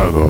pasado.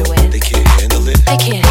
it. I can't.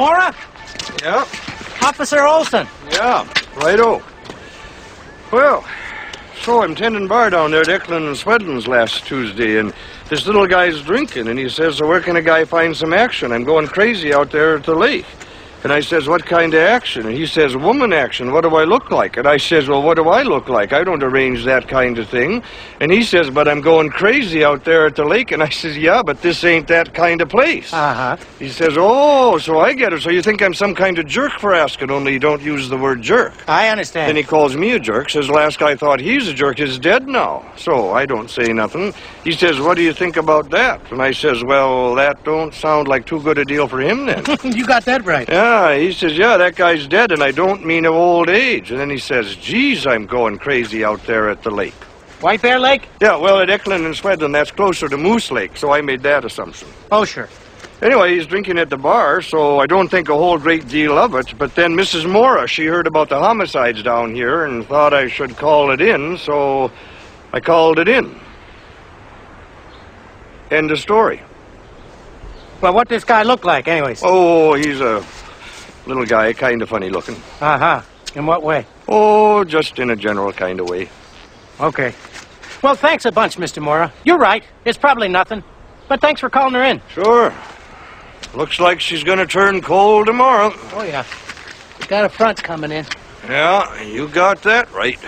Mohra? Yeah, Officer Olson. yeah, righto. Well, so I'm tending bar down there at Ecklund and Swedlin's last Tuesday, and this little guy's drinking, and he says, so where can a guy find some action? I'm going crazy out there at the lake. And I says, what kind of action? And he says, woman action. What do I look like? And I says, well, what do I look like? I don't arrange that kind of thing. And he says, but I'm going crazy out there at the lake. And I says, yeah, but this ain't that kind of place. Uh-huh. He says, oh, so I get it. So you think I'm some kind of jerk for asking, only you don't use the word jerk. I understand. Then he calls me a jerk, says last guy thought he's a jerk is dead now. So I don't say nothing. He says, what do you think about that? And I says, well, that don't sound like too good a deal for him then. you got that right. yeah, he says, yeah, that guy's dead, and I don't mean of old age. And then he says, geez, I'm going crazy out there at the lake. White Bear Lake? Yeah, well, at Ecklund and Swedlin, that's closer to Moose Lake, so I made that assumption. Oh, sure. Anyway, he's drinking at the bar, so I don't think a whole great deal of it. But then Mrs. Mohra, she heard about the homicides down here and thought I should call it in, so I called it in. End of story. Well, what this guy look like, anyways? Oh, he's a little guy, kind of funny looking. Uh-huh. In what way? Oh, just in a general kind of way. Okay. Well, thanks a bunch, Mr. Mohra. You're right. It's probably nothing. But thanks for calling her in. Sure. Looks like she's gonna turn cold tomorrow. Oh, yeah. We got a front coming in. Yeah, you got that right.